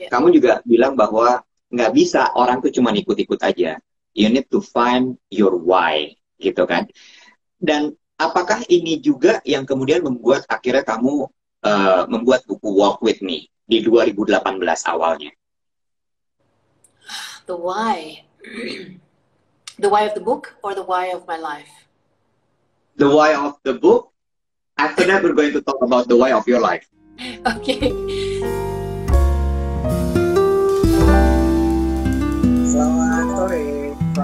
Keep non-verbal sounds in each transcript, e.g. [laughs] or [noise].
yeah. kamu juga bilang bahwa nggak bisa orang tuh cuma ikut-ikut aja. You need to find your why, gitu kan? Dan apakah ini juga yang kemudian membuat akhirnya kamu uh, membuat buku Walk with Me di 2018 awalnya? The why, the why of the book or the why of my life? The why of the book. After that, we're going to talk about the why of your life. [laughs] Okay.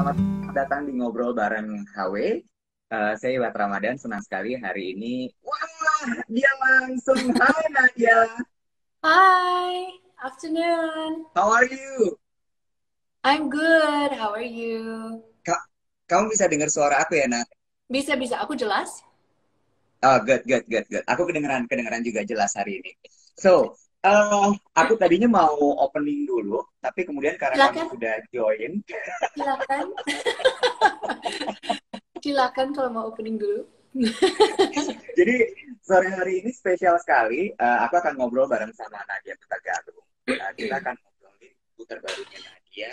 Selamat datang di ngobrol bareng HW. Uh, eh, saya Iwat Ramadan, senang sekali hari ini. Wah, dia langsung. Hai Nadia. Hi, afternoon. How are you? I'm good. How are you? Ka kamu bisa dengar suara aku ya, Nat? Bisa, bisa. Aku jelas. Oh, good, good, good, good. Aku kedengeran, kedengeran juga jelas hari ini. So, Uh, aku tadinya mau opening dulu, tapi kemudian karena Silakan. kamu sudah join. Silakan. [laughs] Silakan kalau mau opening dulu. [laughs] Jadi sore hari ini spesial sekali. Uh, aku akan ngobrol bareng sama Nadia Putagaluh. Uh, kita akan ngobrolin buku terbarunya Nadia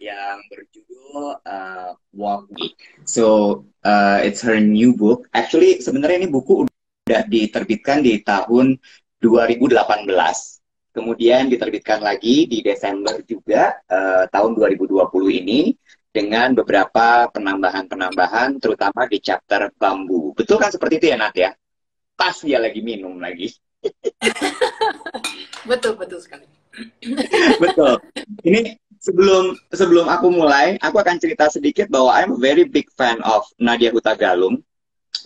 yang berjudul uh, Walk Me. So uh, it's her new book. Actually sebenarnya ini buku udah diterbitkan di tahun 2018. Kemudian diterbitkan lagi di Desember juga uh, tahun 2020 ini dengan beberapa penambahan-penambahan terutama di chapter bambu. Betul kan seperti itu ya Nat ya? Pas dia lagi minum lagi. [laughs] betul betul sekali. [laughs] betul. Ini sebelum sebelum aku mulai, aku akan cerita sedikit bahwa I'm a very big fan of Nadia Hutagalung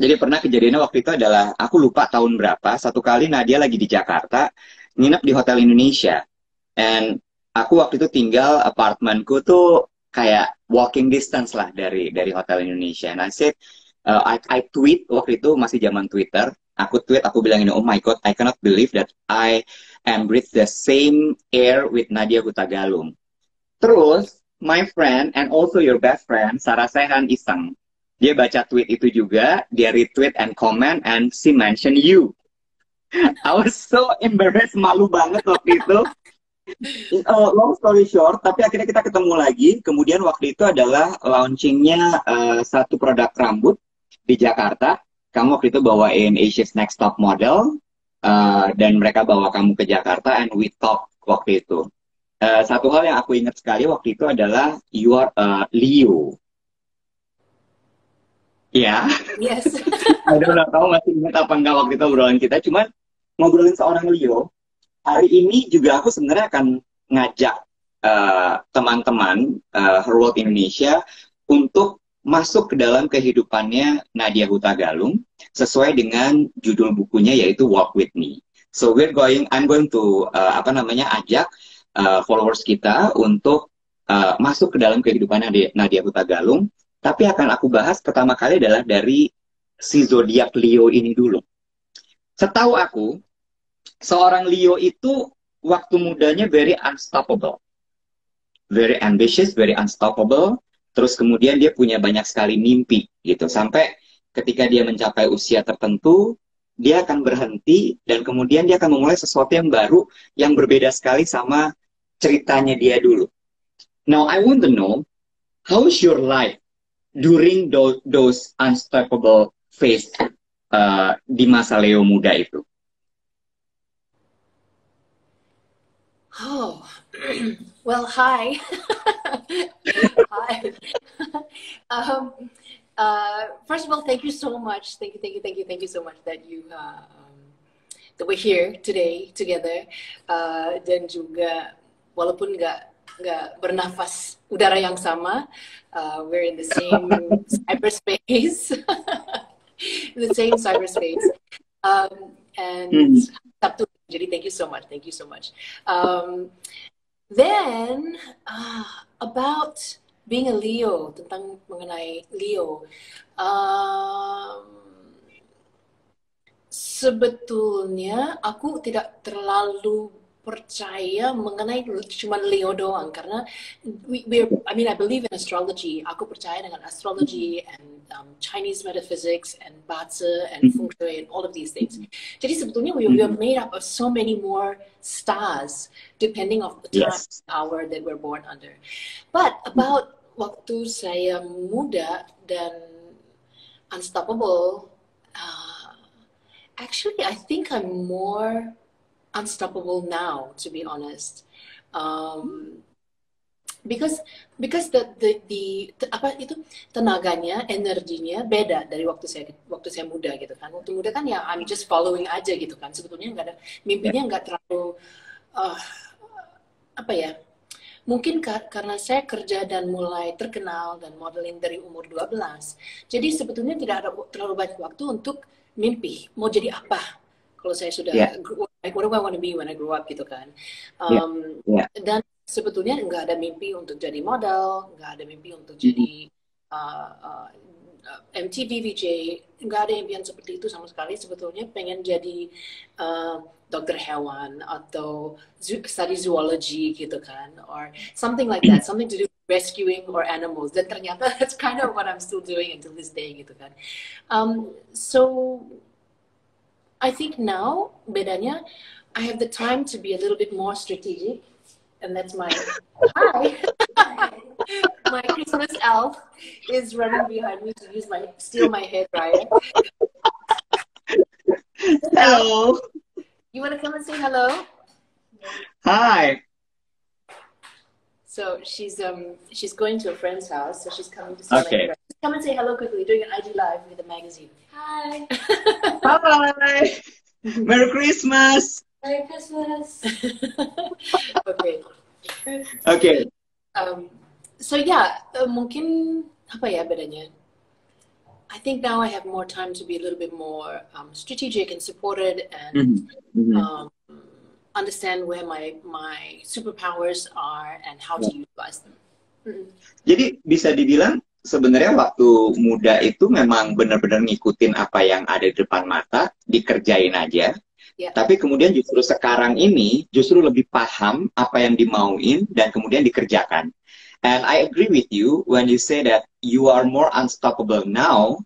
jadi pernah kejadiannya waktu itu adalah aku lupa tahun berapa. Satu kali Nadia lagi di Jakarta, nginep di hotel Indonesia. And aku waktu itu tinggal apartemenku tuh kayak walking distance lah dari dari hotel Indonesia. And I said, uh, I, I tweet waktu itu masih zaman Twitter. Aku tweet, aku bilang ini, oh my god, I cannot believe that I am breathe the same air with Nadia Hutagalung. Terus, my friend and also your best friend, Sarah Sehan Iseng, dia baca tweet itu juga, dia retweet and comment and she mention you. [laughs] I was so embarrassed, malu banget waktu itu. Uh, long story short, tapi akhirnya kita ketemu lagi. Kemudian waktu itu adalah launchingnya uh, satu produk rambut di Jakarta. Kamu waktu itu bawain Asia's Next Top Model uh, dan mereka bawa kamu ke Jakarta and we talk waktu itu. Uh, satu hal yang aku ingat sekali waktu itu adalah you are uh, Leo. Iya. Yes. [laughs] Ada udah tahu masih ingat apa enggak waktu itu obrolan kita. Cuman ngobrolin seorang Leo, hari ini juga aku sebenarnya akan ngajak uh, teman-teman uh, Her World Indonesia untuk masuk ke dalam kehidupannya Nadia Hutagalung sesuai dengan judul bukunya yaitu Walk With Me. So we're going, I'm going to uh, apa namanya ajak uh, followers kita untuk uh, masuk ke dalam kehidupan Nadia, Nadia Hutagalung tapi akan aku bahas pertama kali adalah dari si zodiak Leo ini dulu. Setahu aku, seorang Leo itu waktu mudanya very unstoppable. Very ambitious, very unstoppable. Terus kemudian dia punya banyak sekali mimpi gitu. Sampai ketika dia mencapai usia tertentu, dia akan berhenti dan kemudian dia akan memulai sesuatu yang baru yang berbeda sekali sama ceritanya dia dulu. Now I want to know how is your life during those, those unstoppable phase uh, di masa Leo muda itu? Oh, [clears throat] well, hi. [laughs] hi. [laughs] um, uh, first of all, thank you so much. Thank you, thank you, thank you, thank you so much that you uh, um, that we're here today together. Uh, dan juga walaupun nggak nggak bernafas udara yang sama. Uh, we're in the same cyberspace, [laughs] the same cyberspace. Um, and mm. Sabtu, jadi thank you so much, thank you so much. Um, then uh, about being a Leo, tentang mengenai Leo. Um, sebetulnya aku tidak terlalu percaya mengenai cuma Leo doang karena we, we're, I mean I believe in astrology. Aku percaya dengan astrology and um, Chinese metaphysics and Bazi and mm-hmm. Feng Shui and all of these things. Jadi sebetulnya we, we are mm-hmm. made up of so many more stars depending of the time yes. hour that we're born under. But about waktu saya muda dan unstoppable, uh, actually I think I'm more unstoppable now, to be honest. Um, because because the, the the apa itu tenaganya energinya beda dari waktu saya waktu saya muda gitu kan waktu muda kan ya I'm just following aja gitu kan sebetulnya nggak ada mimpinya nggak terlalu uh, apa ya mungkin kar karena saya kerja dan mulai terkenal dan modeling dari umur 12 jadi sebetulnya tidak ada terlalu banyak waktu untuk mimpi mau jadi apa kalau saya sudah yeah. Like what do I want to be when I grow up gitu kan um, yeah. Yeah. dan sebetulnya nggak ada mimpi untuk jadi model nggak ada mimpi untuk mm-hmm. jadi uh, uh, MTV VJ nggak ada impian seperti itu sama sekali sebetulnya pengen jadi uh, dokter hewan atau study zoology gitu kan or something like that something to do rescuing or animals dan ternyata [laughs] that's kind of what I'm still doing until this day gitu kan um, so I think now bedanya I have the time to be a little bit more strategic, and that's my hi. [laughs] my Christmas elf is running behind me to use my steal my hair dryer. Hello. You want to come and say hello? Hi. So she's um she's going to a friend's house, so she's coming to say okay. Come and say hello quickly. Doing an IG live with a magazine. Hi. [laughs] Hi. Merry Christmas. Merry Christmas. [laughs] okay. Okay. Um, so yeah, uh, mungkin apa ya bedanya? I think now I have more time to be a little bit more um, strategic and supported and mm-hmm. Mm-hmm. Um, understand where my my superpowers are and how yeah. to utilize them. Mm-hmm. Jadi bisa dibilang sebenarnya waktu muda itu memang benar-benar ngikutin apa yang ada di depan mata, dikerjain aja. Yeah. Tapi kemudian justru sekarang ini justru lebih paham apa yang dimauin dan kemudian dikerjakan. And I agree with you when you say that you are more unstoppable now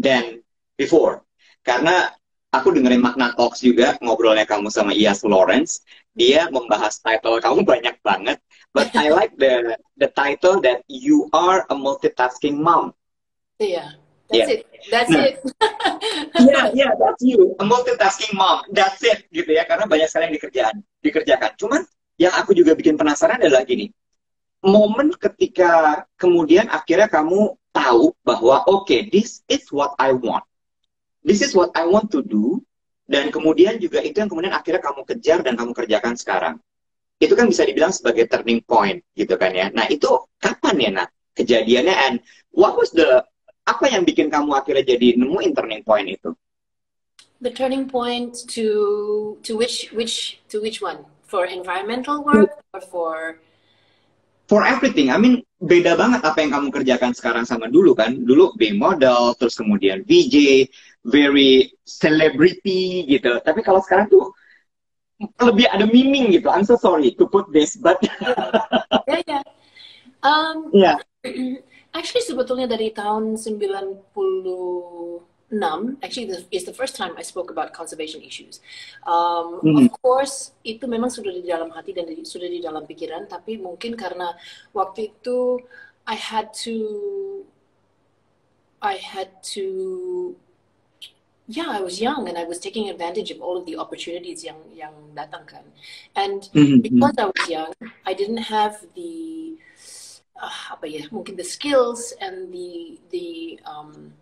than before. Karena aku dengerin Magna Talks juga ngobrolnya kamu sama Ias Lawrence. Dia membahas title kamu banyak banget but I like the the title that you are a multitasking mom. Yeah. That's yeah. it. That's nah, it. [laughs] yeah, yeah, that's you. A multitasking mom. That's it gitu ya. Karena banyak sekali yang dikerjakan, dikerjakan. Cuman yang aku juga bikin penasaran adalah gini. Momen ketika kemudian akhirnya kamu tahu bahwa oke, okay, this is what I want. This is what I want to do. Dan kemudian juga itu yang kemudian akhirnya kamu kejar dan kamu kerjakan sekarang itu kan bisa dibilang sebagai turning point gitu kan ya. Nah itu kapan ya nak kejadiannya and what was the apa yang bikin kamu akhirnya jadi nemuin turning point itu? The turning point to to which which to which one? For environmental work or for for everything. I mean beda banget apa yang kamu kerjakan sekarang sama dulu kan. Dulu being model, terus kemudian VJ, very celebrity gitu. Tapi kalau sekarang tuh lebih ada meaning gitu. I'm so sorry to put this, but [laughs] ya ya. Um, yeah. [clears throat] Actually sebetulnya dari tahun 96, actually this is the first time I spoke about conservation issues. Um, mm-hmm. Of course itu memang sudah di dalam hati dan di, sudah di dalam pikiran, tapi mungkin karena waktu itu I had to I had to yeah, I was young and I was taking advantage of all of the opportunities yang yang datang kan. And mm-hmm. because I was young, I didn't have the uh, apa ya, mungkin the skills and the the um,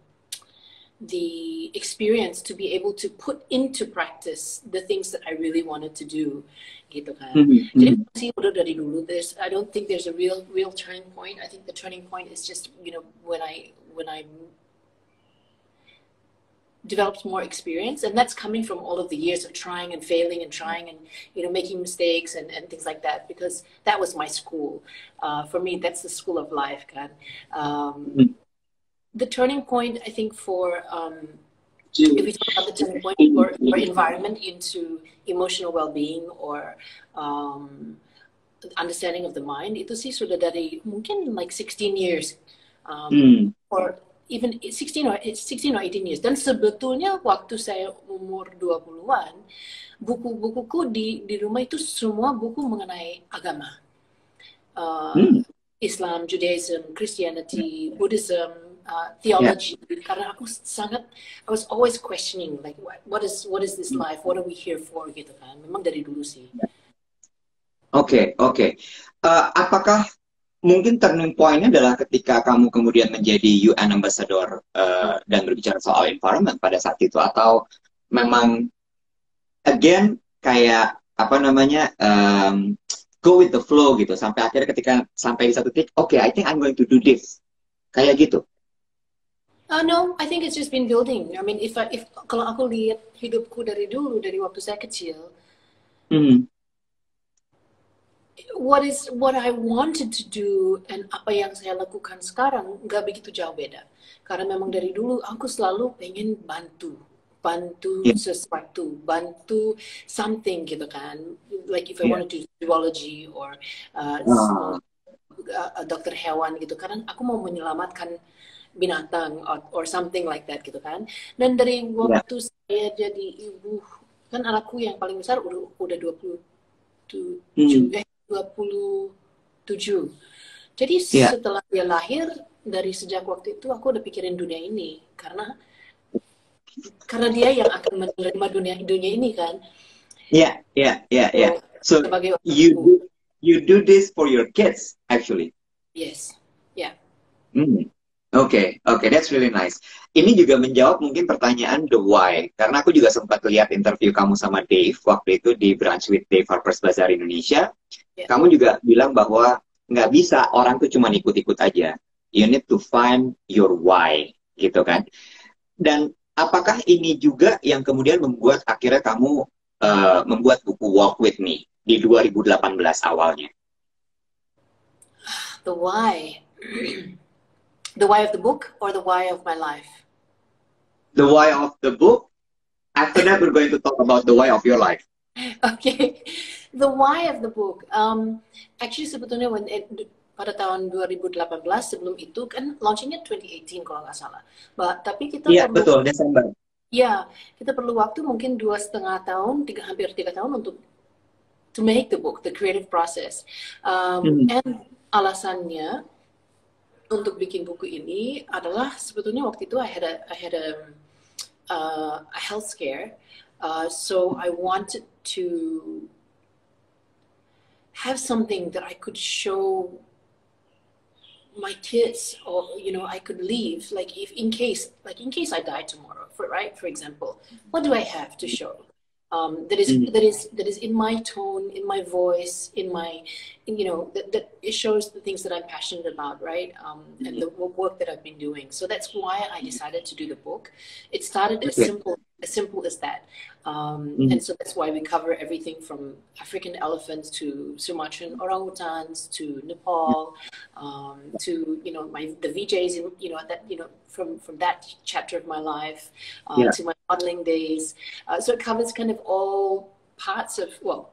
the experience to be able to put into practice the things that I really wanted to do gitu kan. Mm-hmm. Jadi masih udah dari dulu. There's I don't think there's a real real turning point. I think the turning point is just you know when I when I developed more experience and that's coming from all of the years of trying and failing and trying and you know making mistakes and, and things like that because that was my school uh, for me that's the school of life God. Um, mm-hmm. the turning point i think for um, if we talk about the turning point or, or environment into emotional well-being or um, understanding of the mind itu sih sudah dari mungkin like 16 years um, hmm. or even 16 or 16 or 18 years. Dan sebetulnya waktu saya umur 20-an buku-bukuku di di rumah itu semua buku mengenai agama. Uh, hmm. Islam, Judaism, Christianity, Buddhism, uh, theology. Yeah. karena aku sangat I was always questioning like what, what is what is this life? What are we here for? Gitu kan. Memang dari dulu sih. Oke okay, oke. Okay. uh, apakah mungkin turning pointnya adalah ketika kamu kemudian menjadi UN ambassador uh, dan berbicara soal environment pada saat itu atau memang again kayak apa namanya um, go with the flow gitu sampai akhirnya ketika sampai di satu titik oke okay, I think I'm going to do this kayak gitu Uh, no, I think it's just been building. I mean, if I, if kalau aku lihat hidupku dari dulu, dari waktu saya kecil, mm. What is what I wanted to do and apa yang saya lakukan sekarang nggak begitu jauh beda. Karena memang dari dulu aku selalu pengen bantu, bantu yeah. sesuatu, bantu something gitu kan. Like if I yeah. want to do zoology or uh, uh. Uh, dokter hewan gitu, karena aku mau menyelamatkan binatang or, or something like that gitu kan. Dan dari waktu yeah. saya jadi ibu, kan anakku yang paling besar udah udah 27 hmm. eh 27. Jadi yeah. setelah dia lahir dari sejak waktu itu aku udah pikirin dunia ini karena karena dia yang akan menerima dunia dunia ini kan. Yeah, yeah, yeah, yeah. So you do, you do this for your kids actually. Yes. Yeah. Mm. Oke, okay, oke, okay, that's really nice. Ini juga menjawab mungkin pertanyaan the why, karena aku juga sempat lihat interview kamu sama Dave waktu itu di Brunch with Dave Harper's Bazaar Indonesia. Yeah. Kamu juga bilang bahwa nggak bisa orang tuh cuma ikut-ikut aja. You need to find your why, gitu kan? Dan apakah ini juga yang kemudian membuat akhirnya kamu uh, membuat buku Walk with Me di 2018 awalnya? The why. The why of the book or the why of my life? The why of the book. After that, we're going to talk about the why of your life. [laughs] Okay, the why of the book. Um, actually sebetulnya when it, pada tahun 2018 sebelum itu kan launchingnya 2018 kalau nggak salah. But, tapi kita Iya yeah, betul Desember. Ya, kita perlu waktu mungkin dua setengah tahun, tiga hampir tiga tahun untuk to make the book, the creative process. Um, mm -hmm. And alasannya untuk bikin buku ini adalah sebetulnya waktu itu I had a I had a, uh, a health scare, uh, so I wanted to have something that I could show my kids or you know I could leave like if in case like in case I die tomorrow for right for example what do I have to show um, that is mm. that is that is in my tone, in my voice, in my, in, you know, that, that it shows the things that I'm passionate about, right? Um, and the work that I've been doing. So that's why I decided to do the book. It started as simple as simple as that. Um, mm-hmm. And so that's why we cover everything from African elephants to Sumatran orangutans to Nepal um, to you know my the VJs in, you know that you know from from that chapter of my life uh, yeah. to my modeling days. Uh, so it covers kind of all parts of well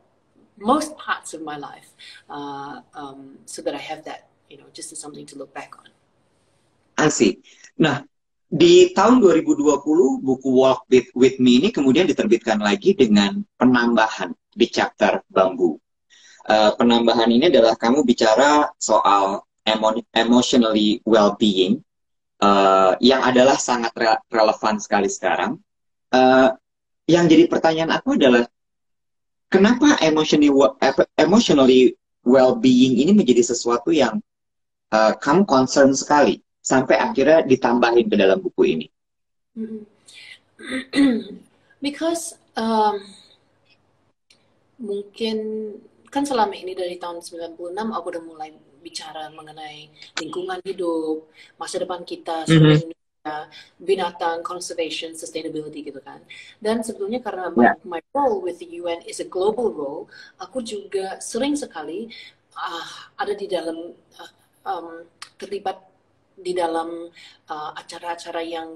most parts of my life uh, um, so that I have that you know just as something to look back on. I see. Nah, Di tahun 2020, buku Walk with, with Me ini kemudian diterbitkan lagi dengan penambahan di chapter bambu. Uh, penambahan ini adalah kamu bicara soal emo emotionally well-being, uh, yang adalah sangat re relevan sekali sekarang. Uh, yang jadi pertanyaan aku adalah, kenapa emotionally, well-being ini menjadi sesuatu yang uh, kamu concern sekali? Sampai akhirnya ditambahin ke dalam buku ini? [clears throat] Because um, mungkin kan selama ini dari tahun 96 aku udah mulai bicara mengenai lingkungan hidup, masa depan kita mm -hmm. binatang, conservation, sustainability gitu kan. Dan sebetulnya karena yeah. my, my role with the UN is a global role, aku juga sering sekali uh, ada di dalam uh, um, terlibat di dalam uh, acara-acara uh, yang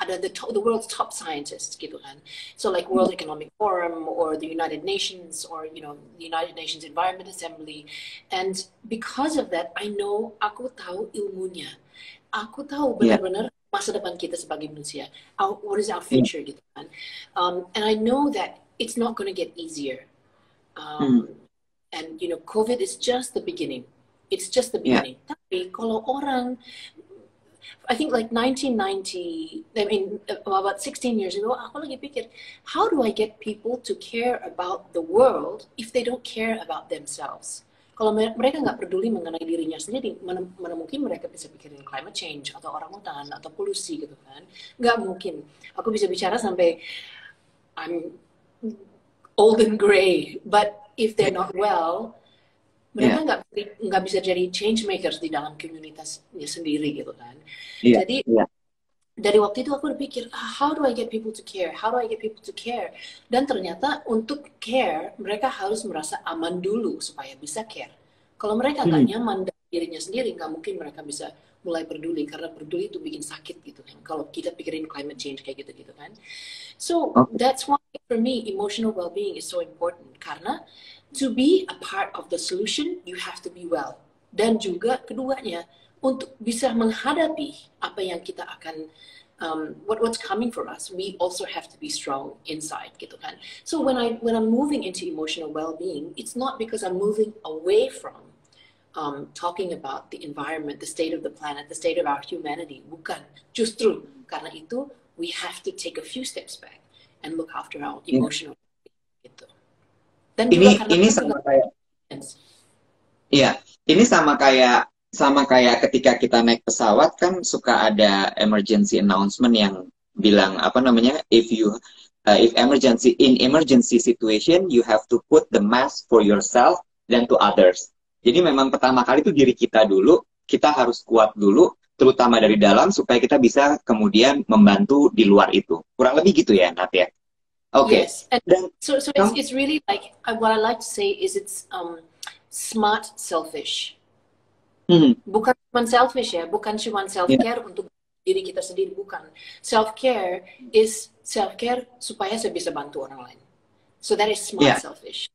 ada the top, the world's top scientists gitu kan. So like World Economic Forum or the United Nations or you know the United Nations Environment Assembly. And because of that, I know aku tahu ilmunya. Aku tahu benar-benar masa depan kita sebagai manusia. Our, what is our future gitu kan. Um, and I know that it's not going to get easier. Um, hmm. And you know, COVID is just the beginning. It's just the beginning. Yeah. Tapi kalau orang I think like 1990, I mean, about 16 years ago, aku lagi pikir, how do I get people to care about the world if they don't care about themselves? Kalau mereka nggak peduli mengenai dirinya sendiri, mana, mana mungkin mereka bisa pikirin climate change atau orang hutan atau polusi gitu kan? Nggak mungkin. Aku bisa bicara sampai I'm old and gray, but if they're not well, mereka nggak yeah. nggak bisa jadi change makers di dalam komunitasnya sendiri gitu kan yeah. jadi yeah. dari waktu itu aku berpikir ah, how do I get people to care how do I get people to care dan ternyata untuk care mereka harus merasa aman dulu supaya bisa care kalau mereka nggak hmm. nyaman dengan dirinya sendiri nggak mungkin mereka bisa mulai peduli karena peduli itu bikin sakit gitu kan kalau kita pikirin climate change kayak gitu gitu kan so okay. that's why for me emotional well-being is so important karena to be a part of the solution, you have to be well. Dan juga keduanya, untuk bisa menghadapi apa yang kita akan um, what what's coming for us, we also have to be strong inside, gitu kan. So when I when I'm moving into emotional well-being, it's not because I'm moving away from um, talking about the environment, the state of the planet, the state of our humanity. Bukan, justru karena itu we have to take a few steps back and look after our emotional. Dan ini ini sama kayak Iya, ini sama kayak sama kayak ketika kita naik pesawat kan suka ada emergency announcement yang bilang apa namanya if you uh, if emergency in emergency situation you have to put the mask for yourself dan to others. Jadi memang pertama kali itu diri kita dulu, kita harus kuat dulu terutama dari dalam supaya kita bisa kemudian membantu di luar itu. Kurang lebih gitu ya, Nat ya. Okay. Yes. And then, so so it's, it's really like what I like to say is it's um, smart selfish. Mm-hmm. Bukan cuma selfish ya, bukan cuma self care yeah. untuk diri kita sendiri bukan. Self care is self care supaya saya bisa bantu orang lain. So that is smart yeah. selfish.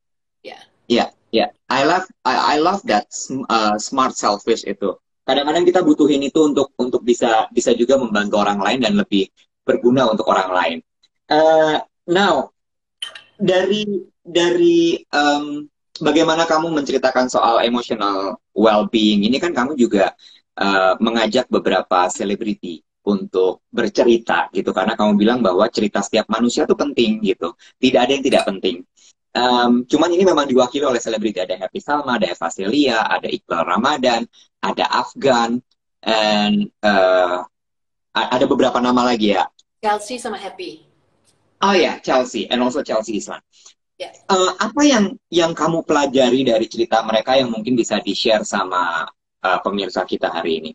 Yeah. Yeah, yeah. I love I, I love that uh, smart selfish itu. Kadang-kadang kita butuhin itu untuk untuk bisa bisa juga membantu orang lain dan lebih berguna untuk orang lain. Uh, Now, dari dari um, bagaimana kamu menceritakan soal emotional well-being ini kan kamu juga uh, mengajak beberapa selebriti untuk bercerita gitu. Karena kamu bilang bahwa cerita setiap manusia itu penting gitu. Tidak ada yang tidak penting. Um, cuman ini memang diwakili oleh selebriti. Ada Happy Salma ada Eva Celia ada Iqbal Ramadan ada Afgan and uh, ada beberapa nama lagi ya. Chelsea sama Happy Oh ya, Chelsea, and also Chelsea Islam. Yeah. Uh, apa yang yang kamu pelajari dari cerita mereka yang mungkin bisa di-share sama uh, pemirsa kita hari ini?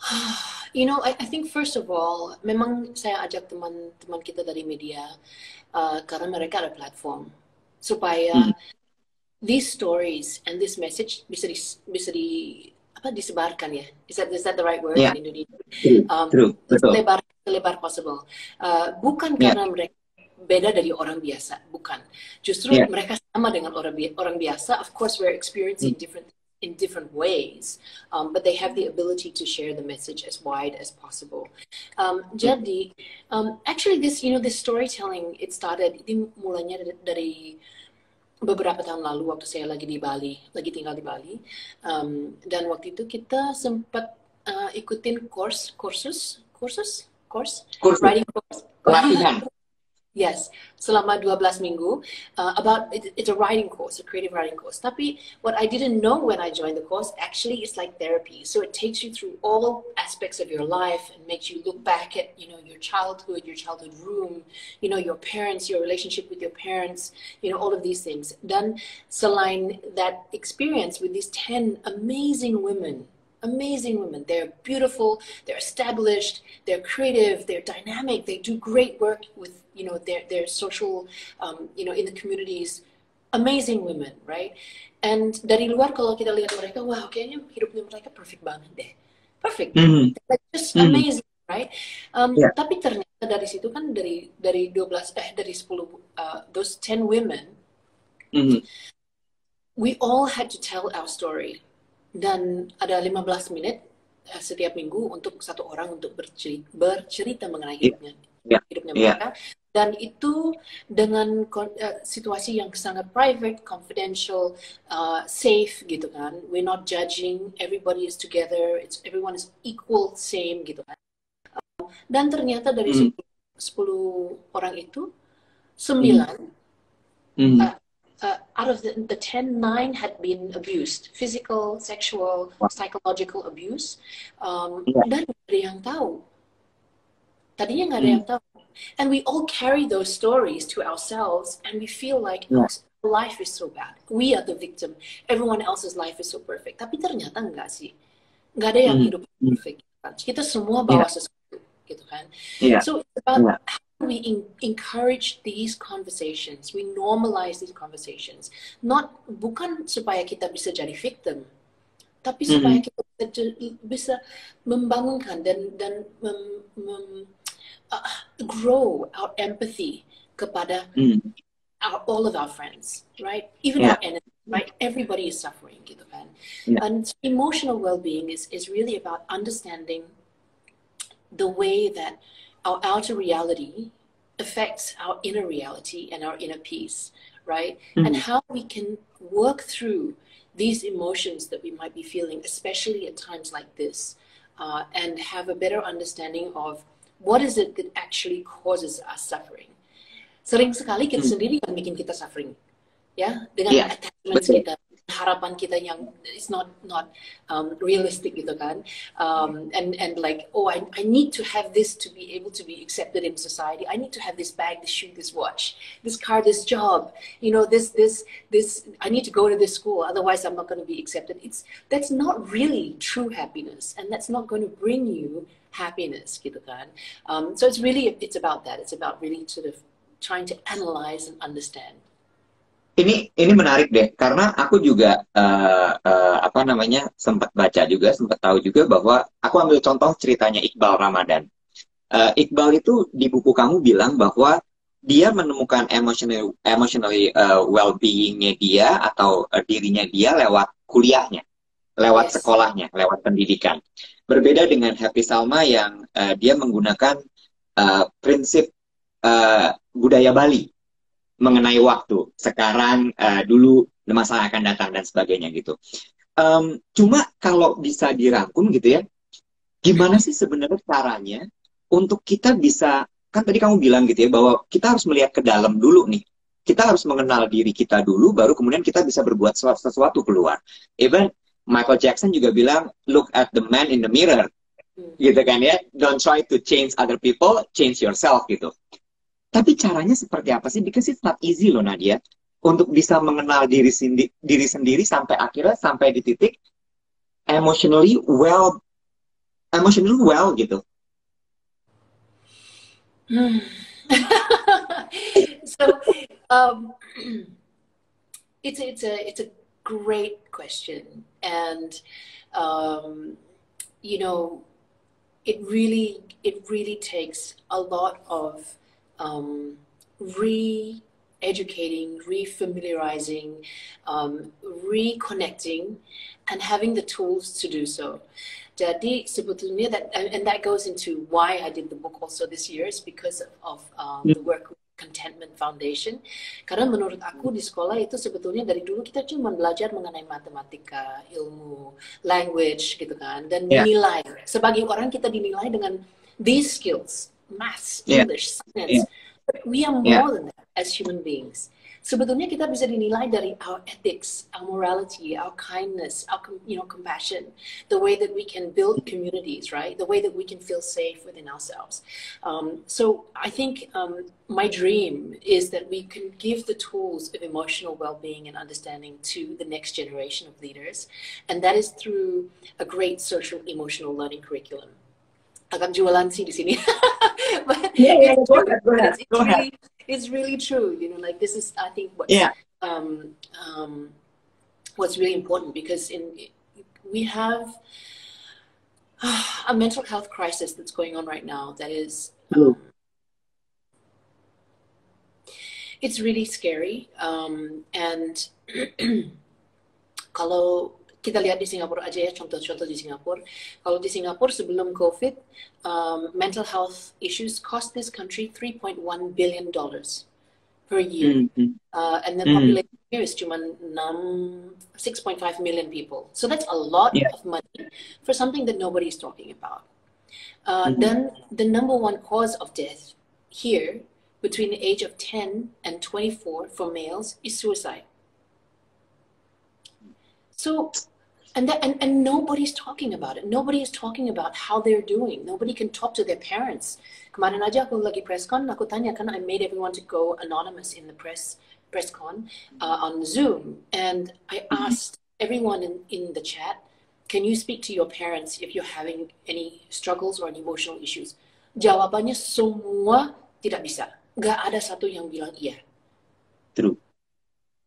[sighs] You know, I, I think first of all, memang saya ajak teman-teman kita dari media uh, karena mereka ada platform supaya hmm. these stories and this message bisa di, bisa di apa disebarkan ya? Is that is that the right word yeah. in Indonesia? Um, True. Betul. Selebar possible. Uh, bukan yeah. karena mereka beda dari orang biasa, bukan. Justru yeah. mereka sama dengan orang bi orang biasa. Of course, we're experiencing mm. different in different ways, um, but they have the ability to share the message as wide as possible. Um, jadi, um, actually, this you know this storytelling it started ini mulanya dari, dari beberapa tahun lalu waktu saya lagi di Bali, lagi tinggal di Bali, um, dan waktu itu kita sempat uh, ikutin course kursus kursus course, course. writing course. Pelatihan. [laughs] yes, selama 12 minggu uh, about it, it's a writing course, a creative writing course. Tapi what I didn't know when I joined the course actually it's like therapy. So it takes you through all aspects of your life and makes you look back at you know your childhood, your childhood room, you know your parents, your relationship with your parents, you know all of these things. Then selain that experience with these 10 amazing women amazing women. They're beautiful, they're established, they're creative, they're dynamic, they do great work with, you know, their, their social, um, you know, in the communities. Amazing women, right? And dari luar kalau kita lihat mereka, wow, kayaknya hidupnya mereka perfect banget deh. perfect, Mhm. like just Mhm. amazing, right? Um, Yeah. Tapi ternyata dari situ kan dari dari 12 eh dari 10 uh, those 10 women, Mhm. we all had to tell our story. Dan ada 15 menit uh, setiap minggu untuk satu orang untuk bercerita, bercerita mengenai Yeah. hidupnya, Yeah. hidupnya Yeah. mereka. Dan itu dengan uh, situasi yang sangat private, confidential, uh, safe gitu kan. We're not judging, everybody is together, it's everyone is equal, same gitu kan. Dan ternyata dari Mhm. 10, 10 orang itu, 9 Mhm. uh, uh, out of the, the 10, 9 had been abused physical, sexual, psychological abuse. Um, Yeah. Dan nggak ada yang tahu. Tadinya nggak ada Hmm. yang tahu. And we all carry those stories to ourselves and we feel like Yeah. our life is so bad. We are the victim. Everyone else's life is so perfect. Tapi ternyata enggak sih. Nggak ada yang Hmm. hidup Hmm. perfect. kan. Kita semua bawa Yeah. sesuatu gitu kan. Yeah. So it's about Yeah. We en- encourage these conversations, we normalize these conversations. Not bukan supaya kita bisa jadi victim, tapi Mhm. supaya kita bisa, bisa membangunkan dan dan mem, mem- uh, grow our empathy kepada Mhm. our, all of our friends, right? Even Yeah. our enemies, right? Everybody is suffering, gitu kan. Yeah. And emotional well-being is is really about understanding the way that our outer reality affects our inner reality and our inner peace, right? Mhm. And how we can work through these emotions that we might be feeling, especially at times like this, uh, and have a better understanding of what is it that actually causes us suffering. Sering sekali kita Hmm. sendiri yang bikin kita suffering, ya, dengan Iya, attachments betul. kita, harapan kita yang is not not um, realistic gitu kan, um, and and like oh I I need to have this to be able to be accepted in society. I need to have this bag, this shoe, this watch, this car, this job. You know this this this. I need to go to this school, otherwise I'm not going to be accepted. It's that's not really true happiness, and that's not going to bring you happiness gitu kan. Um, so it's really it's about that. It's about really sort of trying to analyze and understand. Ini ini menarik deh karena aku juga eh, eh, apa namanya sempat baca juga sempat tahu juga bahwa aku ambil contoh ceritanya Iqbal Ramadan. Eh, Iqbal itu di buku kamu bilang bahwa dia menemukan emotional emotionally eh, well-beingnya dia atau eh, dirinya dia lewat kuliahnya, lewat Yes. sekolahnya, lewat pendidikan. Berbeda dengan Happy Salma yang eh, dia menggunakan eh, prinsip eh, budaya Bali mengenai waktu sekarang eh, dulu masa akan datang dan sebagainya gitu. Em, cuma kalau bisa dirangkum gitu ya, gimana sih sebenarnya caranya untuk kita bisa kan tadi kamu bilang gitu ya bahwa kita harus melihat ke dalam dulu nih. Kita harus mengenal diri kita dulu, baru kemudian kita bisa berbuat sesuatu, sesuatu keluar. Even Michael Jackson juga bilang, look at the man in the mirror, Hmm. gitu kan ya. Don't try to change other people, change yourself gitu. Tapi caranya seperti apa sih? Because it's not easy loh Nadia. Untuk bisa mengenal diri, sendi- diri sendiri sampai akhirnya sampai di titik emotionally well, emotionally well gitu. Hmm. [laughs] so um, it's it's a it's a great question, and um, you know, it really it really takes a lot of um, re-educating, refamiliarizing, um, reconnecting, and having the tools to do so. Jadi sebetulnya that and, and that goes into why I did the book also this year is because of, of um, the work with Contentment Foundation. Karena menurut aku di sekolah itu sebetulnya dari dulu kita cuma belajar mengenai matematika, ilmu, language gitu kan, dan Yeah. Sebagai orang kita dinilai dengan these skills, Yeah. English, science. But we are more than that as human beings. Sebetulnya kita bisa dinilai dari our ethics, our morality, our kindness, our you know compassion, the way that we can build communities, right? The way that we can feel safe within ourselves. Um, so I think um, my dream is that we can give the tools of emotional well-being and understanding to the next generation of leaders, and that is through a great social emotional learning curriculum. Agak jualan sih di sini. but [laughs] Yeah, yeah, it's go ahead, go ahead, It's, it's go ahead. really, it's really true. You know, like this is, I think, what's Yeah. um, um, what's really important because in we have [sighs] a mental health crisis that's going on right now that is um, it's really scary um, and [clears throat] kalau kita lihat di Singapura aja ya contoh-contoh di Singapura kalau di Singapura sebelum COVID um, mental health issues cost this country 3.1 billion dollars per year Mm-hmm. uh, and the Mm. population here is cuma 6.5 million people so that's a lot Yeah. of money for something that nobody is talking about uh, Mhm. then the number one cause of death here between the age of 10 and 24 for males is suicide. So, and that, and, and nobody's talking about it. Nobody is talking about how they're doing. Nobody can talk to their parents. Kemarin aja aku lagi press con, aku tanya kan I made everyone to go anonymous in the press press con uh, on Zoom, and I asked everyone in, in the chat, can you speak to your parents if you're having any struggles or any emotional issues? Jawabannya semua tidak bisa. Gak ada satu yang bilang iya. True.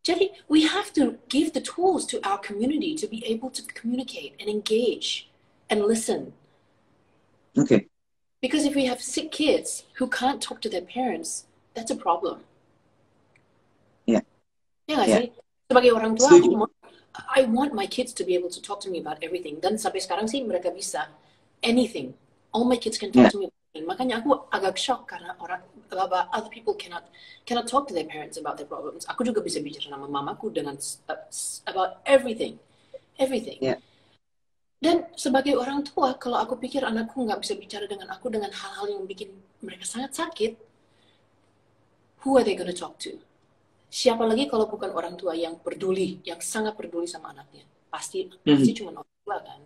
Jadi, we have to give the tools to our community to be able to communicate and engage and listen. Okay. Because if we have sick kids who can't talk to their parents, that's a problem. Yeah. Ya Yeah. sih? Sebagai orang tua, Setuju. aku I want my kids to be able to talk to me about everything. Dan sampai sekarang sih mereka bisa anything. All my kids can talk Yeah. to me about. Makanya aku agak shock karena orang about other people cannot cannot talk to their parents about their problems. Aku juga bisa bicara sama mamaku dengan uh, about everything, everything. Yeah. Dan sebagai orang tua, kalau aku pikir anakku nggak bisa bicara dengan aku dengan hal-hal yang bikin mereka sangat sakit, who are they gonna talk to? Siapa lagi kalau bukan orang tua yang peduli, yang sangat peduli sama anaknya? Pasti pasti cuma orang tua kan.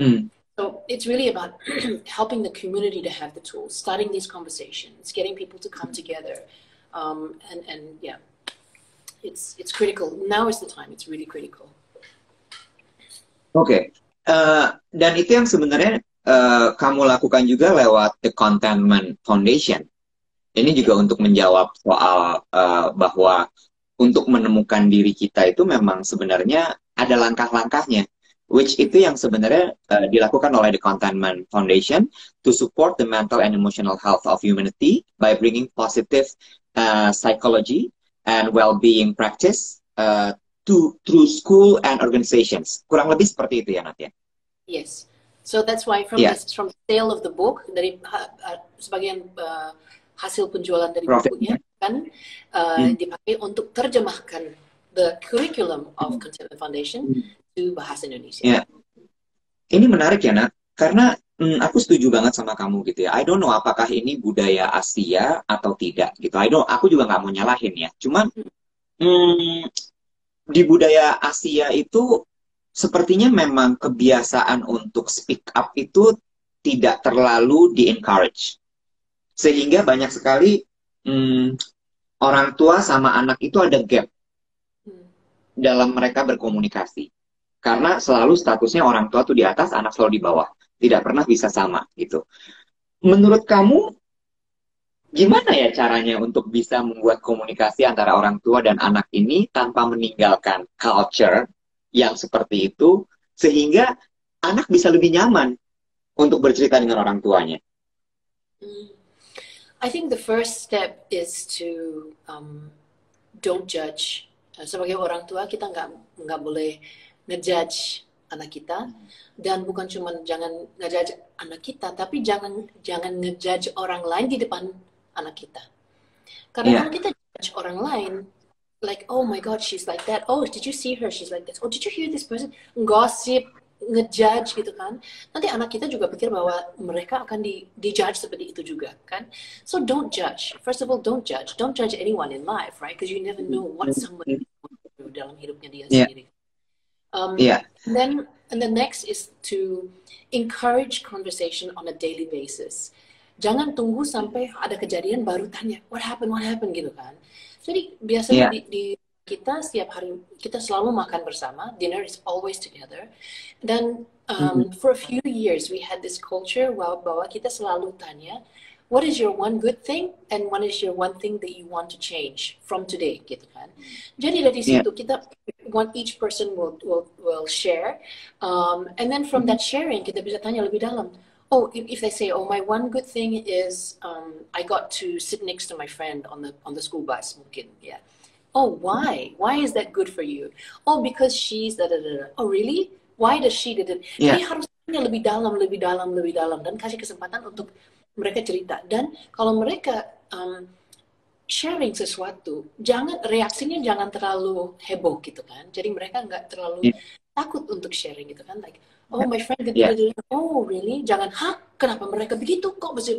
Hmm. So it's really about [clears throat] helping the community to have the tools, starting these conversations, getting people to come together, um, and and yeah, it's it's critical. Now is the time. It's really critical. Oke. Eh, dan itu yang sebenarnya eh, kamu lakukan juga lewat The Contentment Foundation. Ini juga untuk menjawab soal eh, bahwa untuk menemukan diri kita itu memang sebenarnya ada langkah-langkahnya. Which itu yang sebenarnya eh, dilakukan oleh The Contentment Foundation to support the mental and emotional health of humanity by bringing positive eh, psychology and well-being practice eh, to through school and organizations. Kurang lebih seperti itu ya Nat ya. Yes. So that's why from Yeah. this, from sale of the book dari ha- sebagian uh, hasil penjualan dari Profit. bukunya kan uh, Hmm. dipakai untuk terjemahkan the curriculum of Hmm. Contentment Foundation Hmm. To bahasa Indonesia. Yeah. Ini menarik ya Nat, karena mm, aku setuju banget sama kamu gitu ya. I don't know apakah ini budaya Asia atau tidak gitu. I don't, aku juga nggak mau nyalahin ya. Cuman mm, di budaya Asia itu sepertinya memang kebiasaan untuk speak up itu tidak terlalu di encourage. Sehingga banyak sekali mm, orang tua sama anak itu ada gap Hmm. dalam mereka berkomunikasi. Karena selalu statusnya orang tua tuh di atas, anak selalu di bawah. Tidak pernah bisa sama gitu. Menurut kamu gimana ya caranya untuk bisa membuat komunikasi antara orang tua dan anak ini tanpa meninggalkan culture yang seperti itu sehingga anak bisa lebih nyaman untuk bercerita dengan orang tuanya. Mm. I think the first step is to um, don't judge. Sebagai orang tua kita nggak nggak boleh ngejudge anak kita. Dan bukan cuma jangan ngejudge anak kita, tapi jangan jangan ngejudge orang lain di depan anak kita. Karena kalau kita judge orang lain, like oh my god she's like that, oh did you see her? She's like this, oh did you hear this person? Gossip ngejudge gitu kan. Nanti anak kita juga pikir bahwa mereka akan di dijudge seperti itu juga kan. So don't judge. First of all don't judge. Don't judge anyone in life right? Because you never know what somebody going through dalam hidupnya dia Yeah. sendiri um, and then and the next is to encourage conversation on a daily basis. Jangan tunggu sampai ada kejadian baru tanya what happened? What happened? gitu kan. Jadi biasanya Yeah. di, di kita setiap hari kita selalu makan bersama. Dinner is always together. Dan um, for a few years we had this culture bahwa, bahwa kita selalu tanya what is your one good thing and what is your one thing that you want to change from today gitu kan jadi dari Yeah. situ kita one each person will will will share, um, and then from that sharing kita bisa tanya lebih dalam. Oh, if, if they say, oh, my one good thing is um, I got to sit next to my friend on the on the school bus, mungkin, yeah. Oh, why? Why is that good for you? Oh, because she's da da da. Oh, really? Why does she da da? Yeah. Jadi harus tanya lebih dalam, lebih dalam, lebih dalam, dan kasih kesempatan untuk mereka cerita. Dan kalau mereka um, sharing sesuatu, jangan reaksinya jangan terlalu heboh gitu kan. Jadi mereka nggak terlalu Yeah. takut untuk sharing gitu kan. Like, oh my friend gitu, Yeah. gitu, gitu. oh really? Jangan, hah? Kenapa mereka begitu? Kok bisa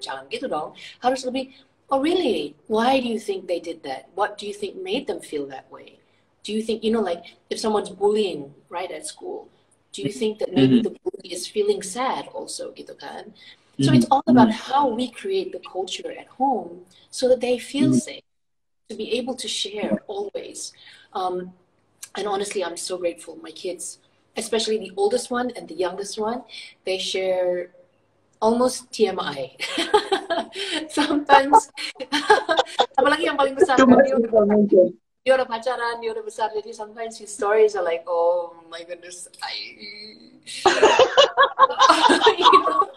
Jangan gitu dong. Harus lebih, oh really? Why do you think they did that? What do you think made them feel that way? Do you think, you know, like if someone's bullying right at school, do you think that maybe the bully is feeling sad also gitu kan? So it's all about how we create the culture at home so that they feel safe to be able to share always. Um, and honestly, I'm so grateful. My kids, especially the oldest one and the youngest one, they share almost TMI. [laughs] Sometimes, [laughs] apalagi yang paling besar, Too kan, much dia, udah, information. dia udah pacaran, dia udah besar, jadi sometimes his stories are like, oh my goodness, I... [laughs] You know?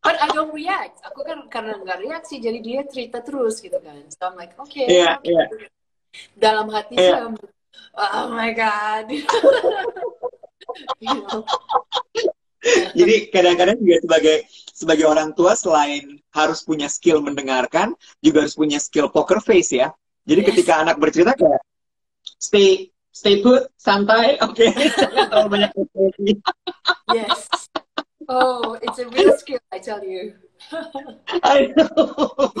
But I don't react. Aku kan karena nggak reaksi, jadi dia cerita terus gitu kan. So I'm like, okay. Iya, okay. iya. Dalam hati Iya. saya, oh my god. you [laughs] know? Jadi kadang-kadang juga sebagai sebagai orang tua selain harus punya skill mendengarkan, juga harus punya skill poker face ya. Jadi Yes. ketika anak bercerita kayak stay stay put, santai, oke, jangan [laughs] terlalu banyak ekspresi. Yes. Oh, it's a real skill, I tell you. [laughs] I know.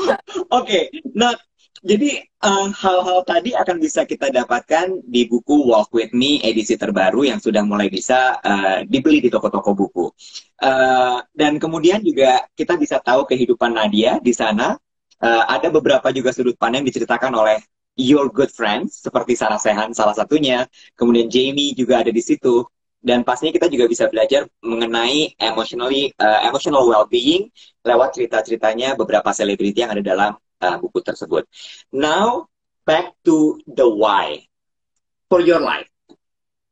[laughs] Oke, nah jadi eh, hal-hal tadi akan bisa kita dapatkan di buku Walk With Me edisi terbaru yang sudah mulai bisa eh, dibeli di toko-toko buku. Eh, dan kemudian juga kita bisa tahu kehidupan Nadia di sana. Eh, ada beberapa juga sudut pandang yang diceritakan oleh your good friends seperti Sarah Sehan salah satunya. Kemudian Jamie juga ada di situ. Dan pastinya kita juga bisa belajar mengenai emotionally eh, emotional well-being lewat cerita-ceritanya beberapa selebriti yang ada dalam uh, buku tersebut. Now back to the why for your life.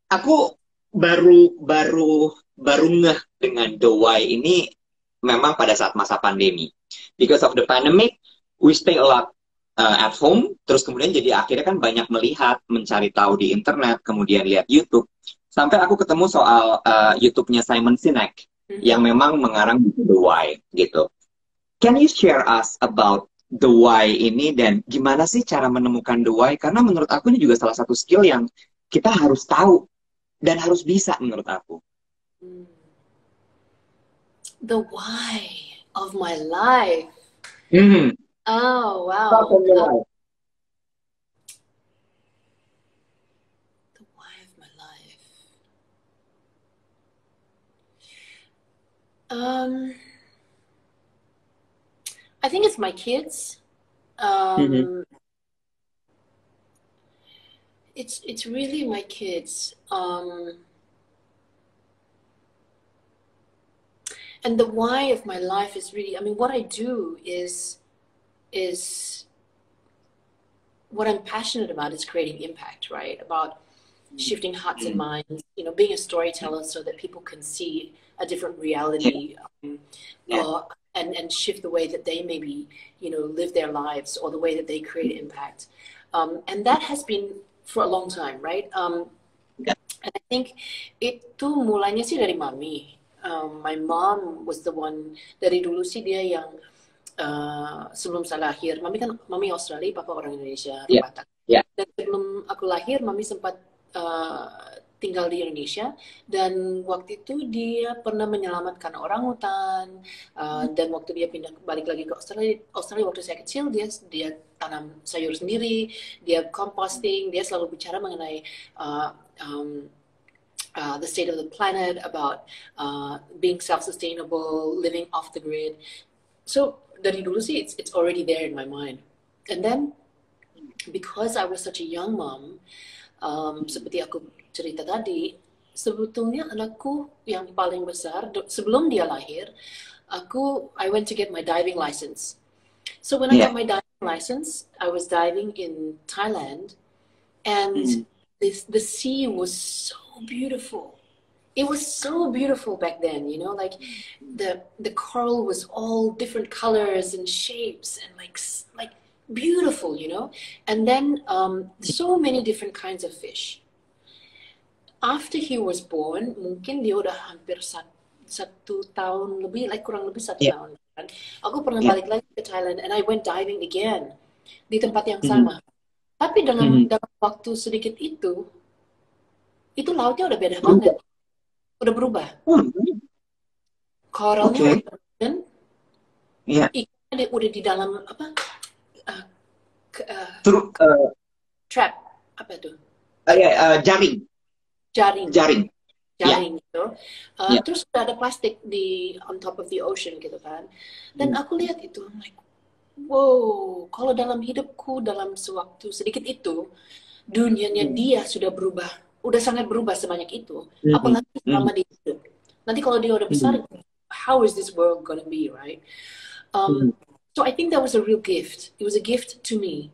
Aku baru baru baru ngeh dengan the why ini memang pada saat masa pandemi. Because of the pandemic, we stay a lot uh, at home. Terus kemudian jadi akhirnya kan banyak melihat, mencari tahu di internet, kemudian lihat YouTube. Sampai aku ketemu soal uh, YouTube-nya Simon Sinek yang memang mengarang buku The Why gitu. Can you share us about The Why ini dan gimana sih cara menemukan The Why? Karena menurut aku ini juga salah satu skill yang kita harus tahu dan harus bisa menurut aku. Mm. The why of my life. Hmm. Oh, wow. Life. The why of my life. Um, I think it's my kids. Um, Mhm. It's it's really my kids. Um, and the why of my life is really. I mean, what I do is is what I'm passionate about is creating impact, right? About shifting hearts and minds, you know, being a storyteller so that people can see a different reality um, Yeah. or, and, and shift the way that they maybe, you know, live their lives or the way that they create impact. Um, and that has been for a long time, right? Um, Yeah. and I think itu mulanya sih dari mami. Um, my mom was the one dari dulu sih dia yang uh, sebelum saya lahir, mami kan mami Australia, papa orang Indonesia, Yeah. Batak. Yeah. Dan sebelum aku lahir, mami sempat uh, tinggal di Indonesia dan waktu itu dia pernah menyelamatkan orang hutan uh, dan waktu dia pindah balik lagi ke Australia, Australia waktu saya kecil dia dia tanam sayur sendiri, dia composting, dia selalu bicara mengenai uh, um, uh, the state of the planet, about uh, being self-sustainable, living off the grid. So dari dulu sih it's it's already there in my mind. And then because I was such a young mom, um, seperti aku cerita tadi, sebetulnya anakku yang paling besar sebelum dia lahir, aku I went to get my diving license. So when I Yeah. got my diving license, I was diving in Thailand, and this the sea was so beautiful it was so beautiful back then you know like the the coral was all different colors and shapes and like like beautiful you know and then um, so many different kinds of fish after he was born mungkin dia udah hampir satu, satu tahun lebih like kurang lebih satu yeah. tahun kan aku pernah yeah. balik lagi ke Thailand and I went diving again di tempat yang sama mm -hmm. tapi dalam mm -hmm. dalam waktu sedikit itu itu lautnya udah beda banget. Udah berubah. Hmm. Koralnya okay. dan yeah. ikannya udah di dalam apa? Uh, uh, uh, trap apa tuh? Uh, yeah, uh, jaring. Jaring. Jaring. Jaring yeah. gitu. Uh, yeah. Terus ada plastik di on top of the ocean gitu kan. Dan hmm. aku lihat itu, I'm like, wow, kalau dalam hidupku dalam sewaktu sedikit itu, dunianya hmm. dia sudah berubah udah sangat berubah sebanyak itu mm-hmm. apalagi selama mm-hmm. dia hidup nanti kalau dia udah besar mm-hmm. how is this world gonna be right um, mm-hmm. So I think that was a real gift it was a gift to me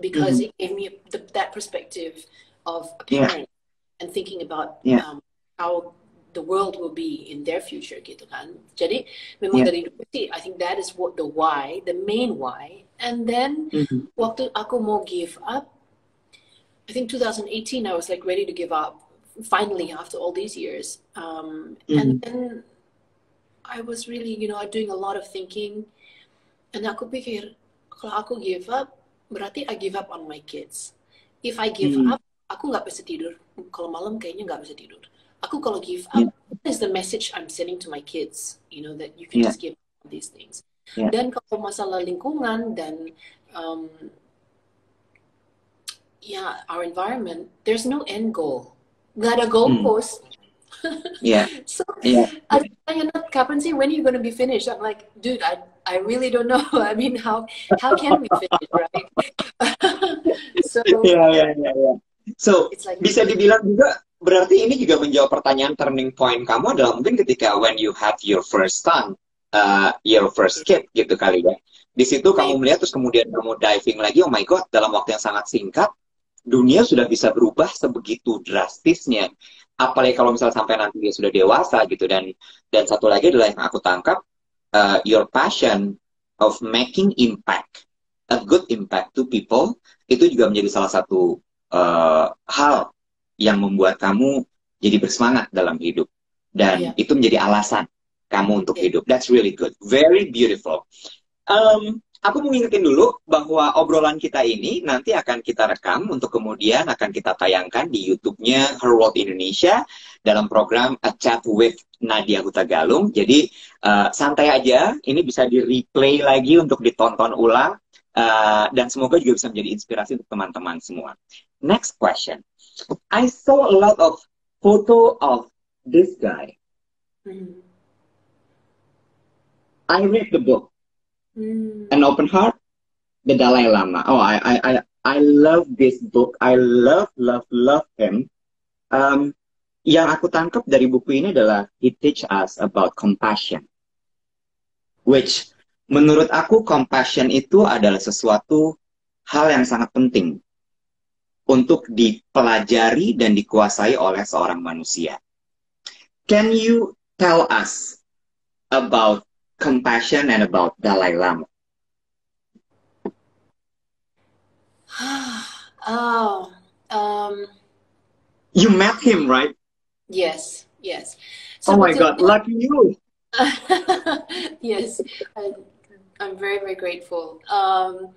because mm-hmm. it gave me the, that perspective of a parent yeah. and thinking about yeah. um, how the world will be in their future gitu kan. Jadi memang yeah. dari sih I think that is what the why, the main why. And then mm-hmm. waktu aku mau give up, I think 2018, I was like ready to give up finally after all these years. Um, mm-hmm. And then I was really, you know, doing a lot of thinking. And aku pikir, kalau aku give up, berarti I give up on my kids. If I give mm-hmm. up, aku nggak bisa tidur. Kalau malam kayaknya nggak bisa tidur. Aku kalau give up, yeah. what is the message I'm sending to my kids? You know, that you can yeah. just give up these things. Yeah. Dan kalau masalah lingkungan dan um, yeah, our environment, there's no end goal. Gak ada goalpost. Mm. yeah. [laughs] so yeah. I, you know, kapan sih when are you gonna be finished? I'm like, dude, I I really don't know. [laughs] I mean, how how can we finish, right? [laughs] so [laughs] yeah, yeah, yeah, yeah. So like, bisa dibilang juga berarti ini juga menjawab pertanyaan turning point kamu adalah mungkin ketika when you have your first son, uh, your first kid gitu kali ya. Di situ kamu melihat terus kemudian kamu diving lagi, oh my god, dalam waktu yang sangat singkat dunia sudah bisa berubah sebegitu drastisnya apalagi kalau misalnya sampai nanti dia sudah dewasa gitu dan dan satu lagi adalah yang aku tangkap uh, your passion of making impact a good impact to people itu juga menjadi salah satu uh, hal yang membuat kamu jadi bersemangat dalam hidup dan yeah. itu menjadi alasan kamu untuk yeah. hidup that's really good very beautiful um, aku mau ngingetin dulu bahwa obrolan kita ini nanti akan kita rekam untuk kemudian akan kita tayangkan di YouTube-nya Her World Indonesia dalam program A Chat with Nadia Hutagalung. Jadi uh, santai aja, ini bisa di replay lagi untuk ditonton ulang uh, dan semoga juga bisa menjadi inspirasi untuk teman-teman semua. Next question. I saw a lot of photo of this guy. Mm. I read the book. Mm. An open heart, the Dalai Lama. Oh, I, I, I, I love this book. I love, love, love him. Um, yang aku tangkap dari buku ini adalah he teach us about compassion. Which menurut aku compassion itu adalah sesuatu hal yang sangat penting untuk dipelajari dan dikuasai oleh seorang manusia. Can you tell us about compassion and about Dalai Lama? [sighs] oh, um, you met him, right? Yes, yes. So oh my God, lucky you. [laughs] yes, I, I'm very very grateful. Um,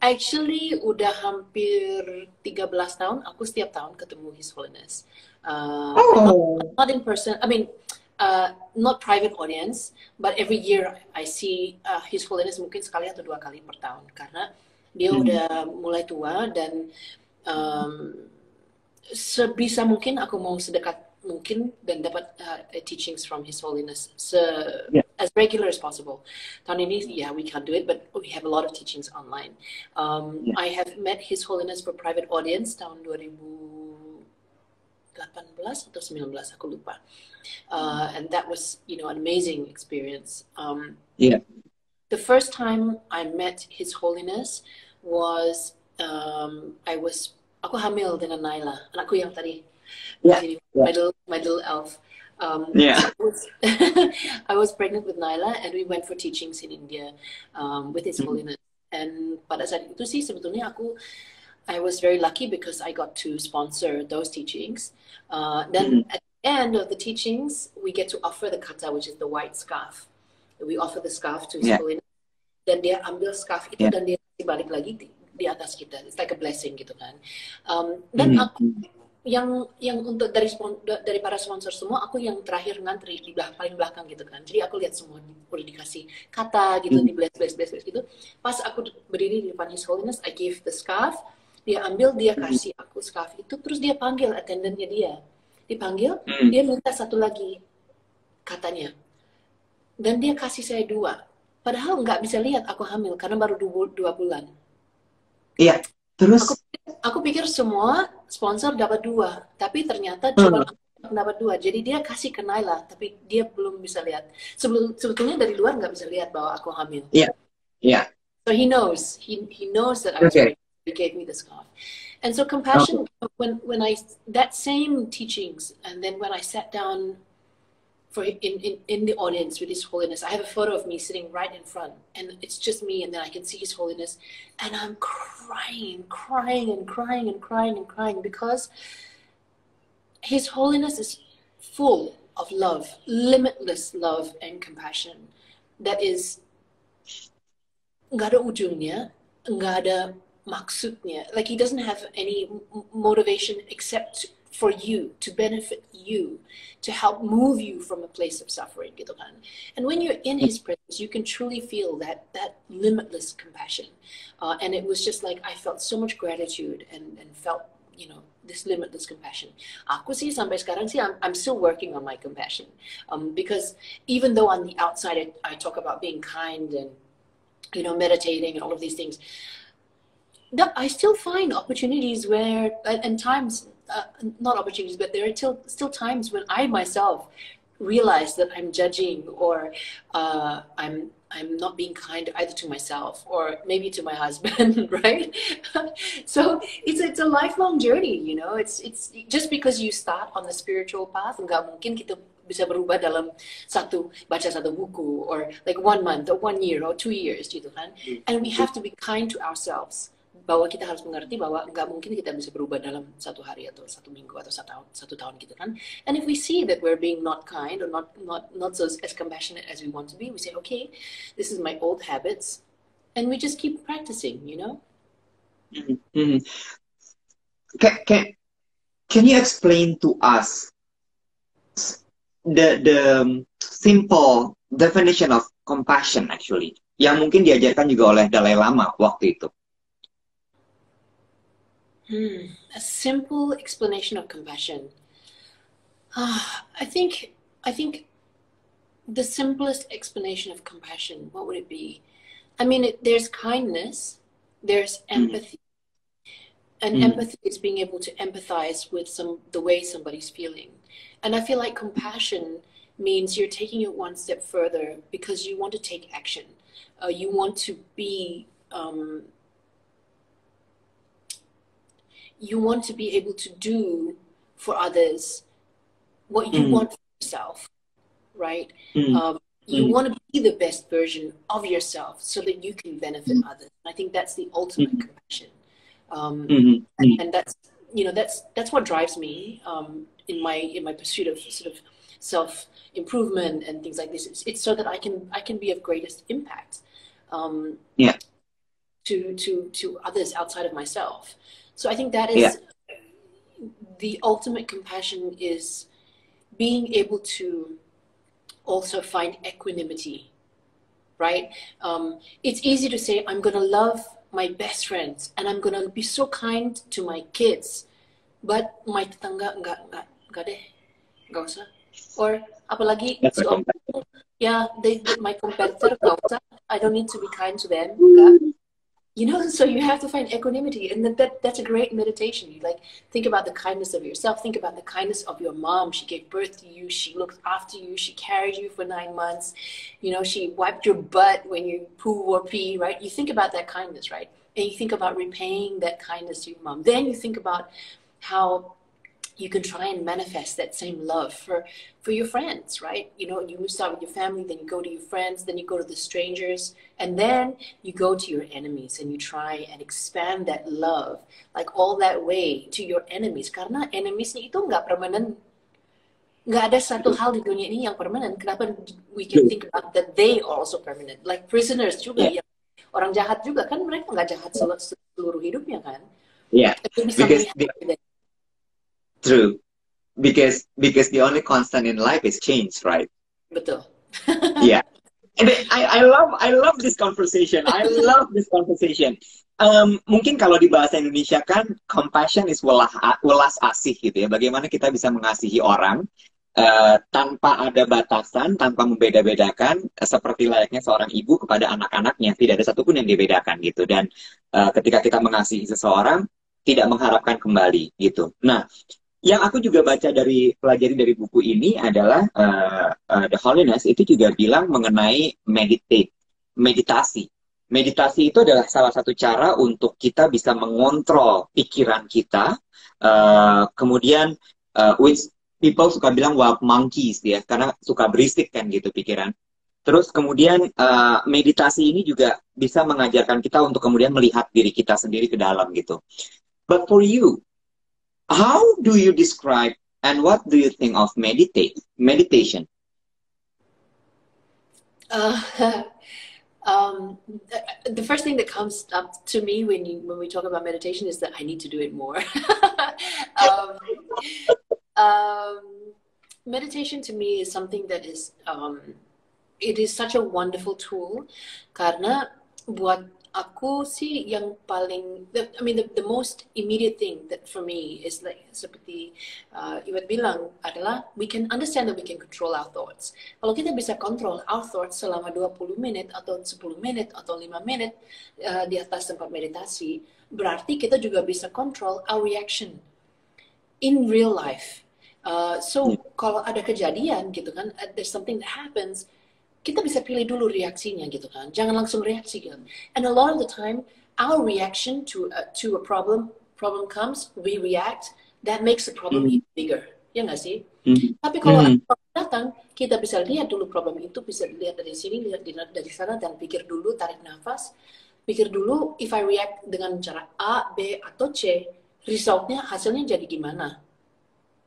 actually, udah hampir 13 tahun. Aku setiap tahun ketemu His Holiness. Uh, oh. not, not in person. I mean, uh, not private audience, but every year I see uh, His Holiness mungkin sekali atau dua kali per tahun karena dia hmm. udah mulai tua dan um, sebisa mungkin aku mau sedekat mungkin dan dapat uh, teachings from His Holiness se yeah. as regular as possible. Tahun ini, yeah, we can't do it, but we have a lot of teachings online. Um, yeah. I have met His Holiness for private audience tahun 2000 18 atau 19 aku lupa uh, and that was you know an amazing experience um, yeah the first time I met His Holiness was um, I was aku hamil dengan Naila, anakku yang tadi. Yeah. Jadi, Yeah. My little my little elf. Um, Yeah. I was, [laughs] I was pregnant with Naila and we went for teachings in India um, with His Mhm. Holiness. And pada saat itu sih sebetulnya aku I was very lucky because I got to sponsor those teachings. Uh, then Mhm. at the end of the teachings, we get to offer the kata, which is the white scarf. We offer the scarf to His Yeah. Holiness. Dan dia ambil scarf itu Yeah. dan dia balik lagi di, di atas kita. It's like a blessing gitu kan. Um, dan Mhm. aku yang yang untuk dari dari para sponsor semua aku yang terakhir ngantri di belakang paling belakang gitu kan jadi aku lihat semua udah dikasih kata gitu Hmm. di bless bless bless bless gitu pas aku berdiri di depan His Holiness I gave the scarf dia ambil dia kasih aku scarf itu terus dia panggil attendantnya dia dipanggil Hmm. dia minta satu lagi katanya dan dia kasih saya dua padahal nggak bisa lihat aku hamil karena baru dua, dua bulan Iya. Terus Aku aku pikir semua sponsor dapat dua, tapi ternyata Hmm. cuma aku dapat dua. Jadi dia kasih ke Naila, tapi dia belum bisa lihat. Sebelum sebetulnya dari luar nggak bisa lihat bahwa aku hamil. Iya. Iya. So he knows, he he knows that I was Okay. pregnant. Gave me the scarf. And so compassion, oh. when when I that same teachings, and then when I sat down for in, in in the audience with His Holiness, I have a photo of me sitting right in front, and it's just me, and then I can see His Holiness, and I'm crying, crying, and crying, and crying, and crying because His Holiness is full of love, limitless love and compassion, that is nggak ada ujungnya, nggak ada maksudnya. Like he doesn't have any motivation except for you to benefit you, to help move you from a place of suffering, gitu kan. And when you're in his presence, you can truly feel that that limitless compassion. Uh, and it was just like I felt so much gratitude and and felt you know this limitless compassion. Aku sih sampai sekarang sih I'm, I'm still working on my compassion um, because even though on the outside I, I talk about being kind and you know meditating and all of these things, I still find opportunities where and times uh, not opportunities, but there are still still times when I myself realize that I'm judging or uh, I'm I'm not being kind either to myself or maybe to my [laughs] husband, right? [laughs] so it's it's a lifelong journey, you know. It's it's just because you start on the spiritual path, nggak mungkin kita bisa berubah dalam satu baca satu buku or like one month or one year or two years gitu kan. And we have to be kind to ourselves bahwa kita harus mengerti bahwa nggak mungkin kita bisa berubah dalam satu hari atau satu minggu atau satu tahun, satu tahun gitu kan. And if we see that we're being not kind or not not not so as compassionate as we want to be, we say, okay, this is my old habits, and we just keep practicing, you know. Mhm. Mhm. Can, can can you explain to us the the simple definition of compassion actually yang mungkin diajarkan juga oleh Dalai Lama waktu itu? Hmm. A simple explanation of compassion. Ah, I think I think the simplest explanation of compassion. What would it be? I mean, it, there's kindness, there's empathy, and Mm. empathy is being able to empathize with some the way somebody's feeling. And I feel like compassion means you're taking it one step further because you want to take action. Uh, you want to be um, you want to be able to do for others what you Mm. want for yourself, right? Mm. Um, you Mm. want to be the best version of yourself so that you can benefit others. I think that's the ultimate Mm. compassion. Um, Mhm. and, Mhm. and that's you know that's that's what drives me um, in my in my pursuit of sort of self improvement and things like this. It's, it's so that I can I can be of greatest impact. Um, Yeah. To to to others outside of myself. So I think that is the ultimate compassion is being able to also find equanimity, right? Um, it's easy to say, I'm going to love my best friends and I'm going to be so kind to my kids, but my tetangga enggak, enggak, enggak deh, enggak usah. Or apalagi That's si a om- yeah, they, my competitor, enggak usah. I don't need to be kind to them. enggak. You know, so you have to find equanimity, and that, that that's a great meditation. You like think about the kindness of yourself. Think about the kindness of your mom. She gave birth to you. She looked after you. She carried you for nine months. You know, she wiped your butt when you poo or pee. Right? You think about that kindness, right? and you think about repaying that kindness to your mom. Then you think about how you can try and manifest that same love for for your friends right? You know you start with your family then you go to your friends then you go to the strangers and then you go to your enemies and you try and expand that love like all that way to your enemies. Karena enemies itu nggak permanen. Nggak ada satu hal di dunia ini yang permanen. Kenapa we can think about that they are also permanent? Like prisoners juga yeah. yang orang jahat juga kan mereka nggak jahat seluruh hidupnya kan. Yeah. Because True. Because because the only constant in life is change, right? Betul. [laughs] yeah. And I, I love I love this conversation. I love this conversation. Um, mungkin kalau di bahasa Indonesia kan compassion is welah, welas asih gitu ya. Bagaimana kita bisa mengasihi orang uh, tanpa ada batasan, tanpa membeda-bedakan, uh, seperti layaknya seorang ibu kepada anak-anaknya. Tidak ada satupun yang dibedakan gitu. Dan uh, ketika kita mengasihi seseorang, tidak mengharapkan kembali gitu. Nah, yang aku juga baca dari pelajari dari buku ini adalah uh, uh, The Holiness itu juga bilang mengenai meditate, meditasi. Meditasi itu adalah salah satu cara untuk kita bisa mengontrol pikiran kita. Uh, kemudian, uh, which people suka bilang wild monkeys ya, karena suka berisik kan gitu pikiran. Terus kemudian uh, meditasi ini juga bisa mengajarkan kita untuk kemudian melihat diri kita sendiri ke dalam gitu. But for you, how do you describe and what do you think of meditate meditation? Uh, [laughs] um, the first thing that comes up to me when you when we talk about meditation is that I need to do it more. [laughs] um, um, meditation to me is something that is um, it is such a wonderful tool karena buat aku sih yang paling the, I mean the, the most immediate thing that for me is like seperti uh, Iwat bilang adalah we can understand that we can control our thoughts. Kalau kita bisa control our thoughts selama 20 menit atau 10 menit atau 5 menit uh, di atas tempat meditasi, berarti kita juga bisa control our reaction in real life. Uh, so yeah. kalau ada kejadian gitu kan, uh, there's something that happens, kita bisa pilih dulu reaksinya gitu kan jangan langsung reaksi kan and a lot of the time our reaction to uh, to a problem problem comes we react that makes the problem mm. even bigger ya nggak sih mm. tapi kalau mm. datang kita bisa lihat dulu problem itu bisa lihat dari sini lihat dari sana dan pikir dulu tarik nafas pikir dulu if I react dengan cara A B atau C resultnya hasilnya jadi gimana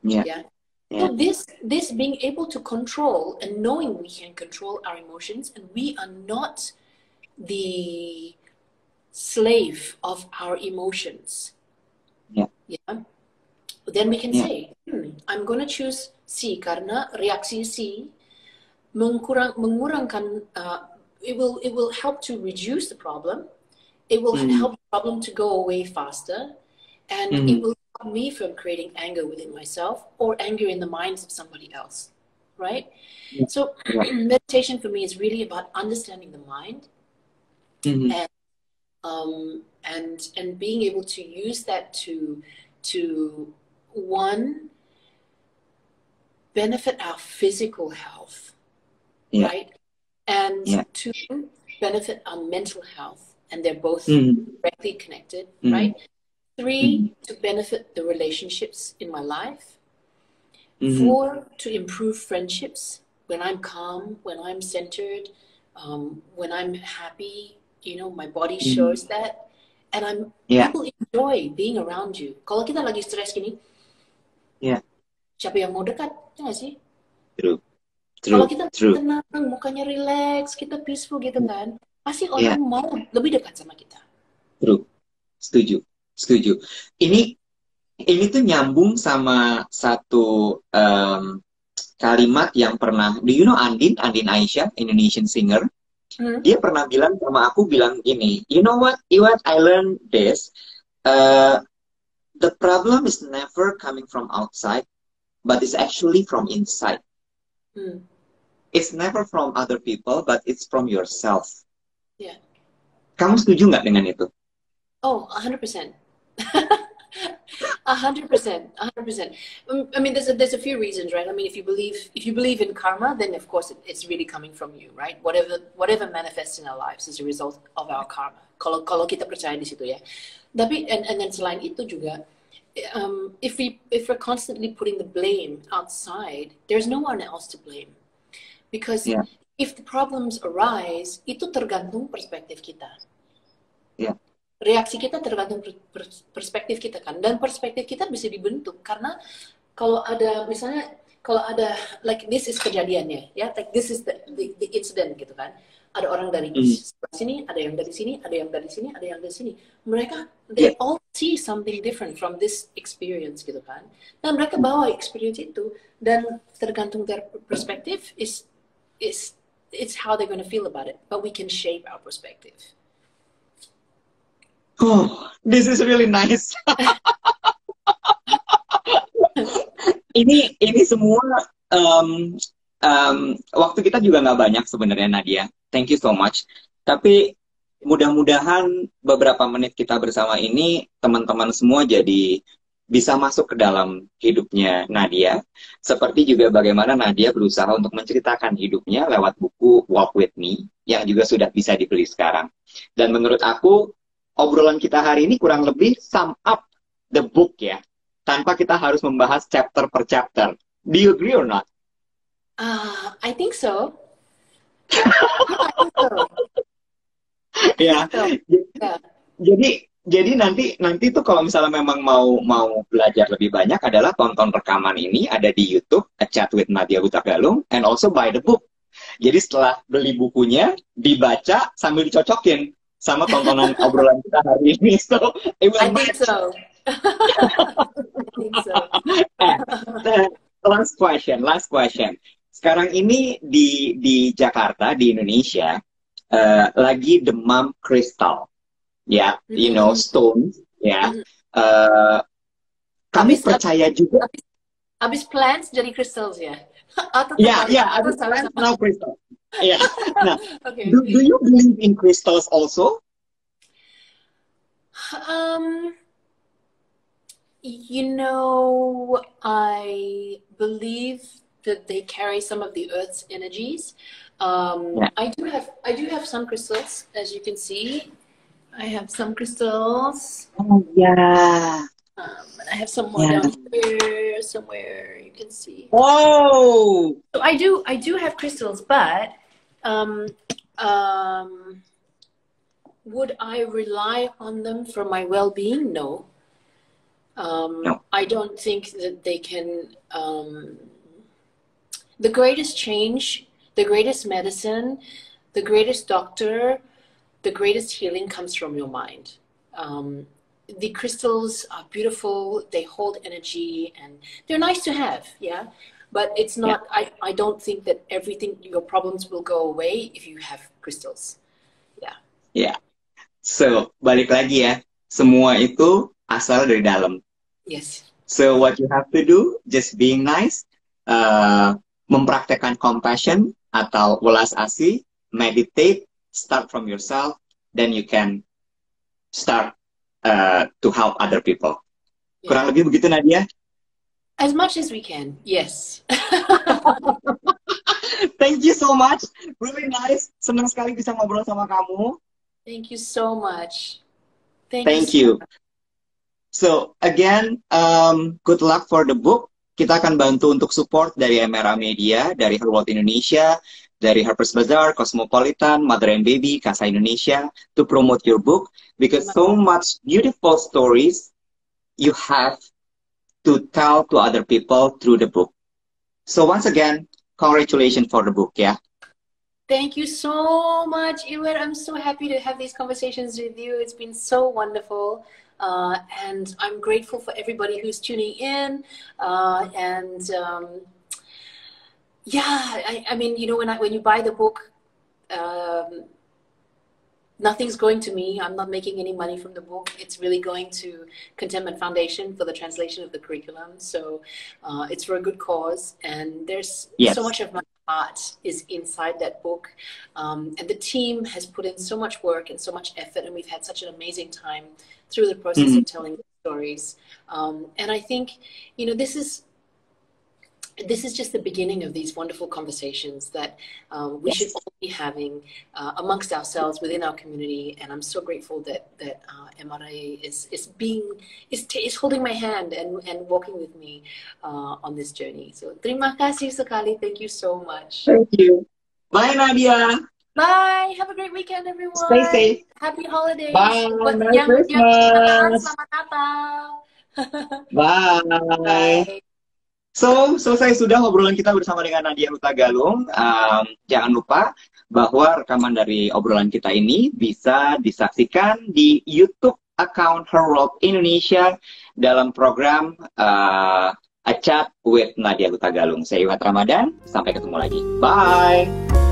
yeah. ya yeah. So this this being able to control and knowing we can control our emotions and we are not the slave of our emotions yeah yeah then we can yeah. say hmm, i'm going to choose C karena reaksi C mengurang, mengurangkan uh, it will it will help to reduce the problem it will mm. help the problem to go away faster and mm. it will me from creating anger within myself or anger in the minds of somebody else right yeah. so [clears throat] meditation for me is really about understanding the mind mm-hmm. and um, and and being able to use that to to one benefit our physical health yeah. right and yeah. two benefit our mental health and they're both mm-hmm. directly connected mm-hmm. right Three, to benefit the relationships in my life. Mm-hmm. Four, to improve friendships when I'm calm, when I'm centered, um, when I'm happy. You know, my body mm-hmm. shows that. And I'm yeah. people enjoy being around you. Kalau kita lagi stres gini, yeah. siapa yang mau dekat? Ya gak sih? True. True. Kalau kita True. tenang, mukanya relax, kita peaceful gitu kan, pasti orang yeah. mau lebih dekat sama kita. True. Setuju setuju. Ini ini tuh nyambung sama satu um, kalimat yang pernah, do you know Andin, Andin Aisyah, Indonesian singer? Hmm. Dia pernah bilang sama aku bilang gini, you know what, what I learned this, uh, the problem is never coming from outside, but it's actually from inside. Hmm. It's never from other people, but it's from yourself. Yeah. Kamu setuju nggak dengan itu? Oh, 100%. A hundred percent, a hundred percent. Um, I mean, there's a, there's a few reasons, right? I mean, if you believe if you believe in karma, then of course it, it's really coming from you, right? Whatever whatever manifests in our lives is a result of our karma. kalau kalau kita percaya di situ ya tapi and, and then selain itu juga um, if we if we're constantly putting the blame outside there's no one else to blame because yeah. if the problems arise itu tergantung perspektif kita yeah. Reaksi kita tergantung perspektif kita kan. Dan perspektif kita bisa dibentuk karena kalau ada misalnya kalau ada like this is kejadiannya ya like this is the, the, the incident gitu kan. Ada orang dari mm. sini ada yang dari sini ada yang dari sini ada yang dari sini. Mereka they yeah. all see something different from this experience gitu kan. Dan mereka bawa experience itu dan tergantung dari perspektif is is it's how they're gonna feel about it. But we can shape our perspective oh this is really nice [laughs] ini ini semua um, um, waktu kita juga nggak banyak sebenarnya Nadia. Thank you so much. Tapi mudah-mudahan beberapa menit kita bersama ini teman-teman semua jadi bisa masuk ke dalam hidupnya Nadia. Seperti juga bagaimana Nadia berusaha untuk menceritakan hidupnya lewat buku Walk With Me yang juga sudah bisa dibeli sekarang. Dan menurut aku obrolan kita hari ini kurang lebih sum up the book ya tanpa kita harus membahas chapter per chapter. Do you agree or not? Uh, I think so. ya. Jadi jadi nanti nanti tuh kalau misalnya memang mau mau belajar lebih banyak adalah tonton rekaman ini ada di YouTube A Chat with Nadia Hutagalung and also buy the book. Jadi setelah beli bukunya dibaca sambil dicocokin sama tontonan obrolan kita hari ini. So it will I think so. [laughs] Eh, last question, last question. Sekarang ini di di Jakarta di Indonesia uh, lagi demam kristal, ya, yeah, you know mm-hmm. stones, ya. Yeah. Uh, kami abis, percaya juga. Abis, abis plants jadi crystals ya. [laughs] Ya, ya, abis plants now crystal. Ya. Nah, [laughs] okay. do, do you believe in crystals also? Um, You know, I believe that they carry some of the Earth's energies. Um, yeah. I do have I do have some crystals, as you can see. I have some crystals. Oh yeah. Um, I have some more yeah. down here somewhere. You can see. Whoa! So I do I do have crystals, but um, um, would I rely on them for my well-being? No. Um, no. I don't think that they can. Um, the greatest change, the greatest medicine, the greatest doctor, the greatest healing comes from your mind. Um, the crystals are beautiful, they hold energy, and they're nice to have, yeah? But it's not, yeah. I, I don't think that everything, your problems will go away if you have crystals. Yeah. Yeah. So, balik lagi ya, semua itu asal dari dalam. Yes. So what you have to do, just being nice, uh, mempraktekkan compassion atau welas asih, meditate, start from yourself, then you can start uh, to help other people. Yeah. Kurang lebih begitu Nadia? As much as we can, yes. [laughs] Thank you so much. Really nice. Senang sekali bisa ngobrol sama kamu. Thank you so much. Thank, Thank you. So you. So again, um, good luck for the book. Kita akan bantu untuk support dari MRA Media, dari Her World Indonesia, dari Harper's Bazaar, Cosmopolitan, Mother and Baby, Casa Indonesia to promote your book because so much beautiful stories you have to tell to other people through the book. So once again, congratulations for the book, yeah. Thank you so much, Iwer. I'm so happy to have these conversations with you. It's been so wonderful. Uh, and I'm grateful for everybody who's tuning in. Uh, and um, yeah, I, I, mean, you know, when I when you buy the book, um, nothing's going to me. I'm not making any money from the book. It's really going to Contentment Foundation for the translation of the curriculum. So uh, it's for a good cause. And there's yes. so much of my heart is inside that book. Um, and the team has put in so much work and so much effort. And we've had such an amazing time through the process mm-hmm. of telling stories. Um, and I think, you know, this is this is just the beginning of these wonderful conversations that um, we yes. should all be having uh, amongst ourselves within our community. And I'm so grateful that that uh, MRA is is being is, is holding my hand and and walking with me uh, on this journey. So terima kasih sekali. Thank you so much. Thank you. Bye Nadia. Bye. Have a great weekend, everyone. Stay safe. Happy holidays. Bye. Merry Christmas. Selamat Natal. Bye. Bye. So, selesai sudah obrolan kita bersama dengan Nadia Hutagalung. Um, jangan lupa bahwa rekaman dari obrolan kita ini bisa disaksikan di YouTube account Her World Indonesia dalam program uh, A Chat with Nadia Hutagalung. Saya Iwat Ramadan, sampai ketemu lagi. Bye!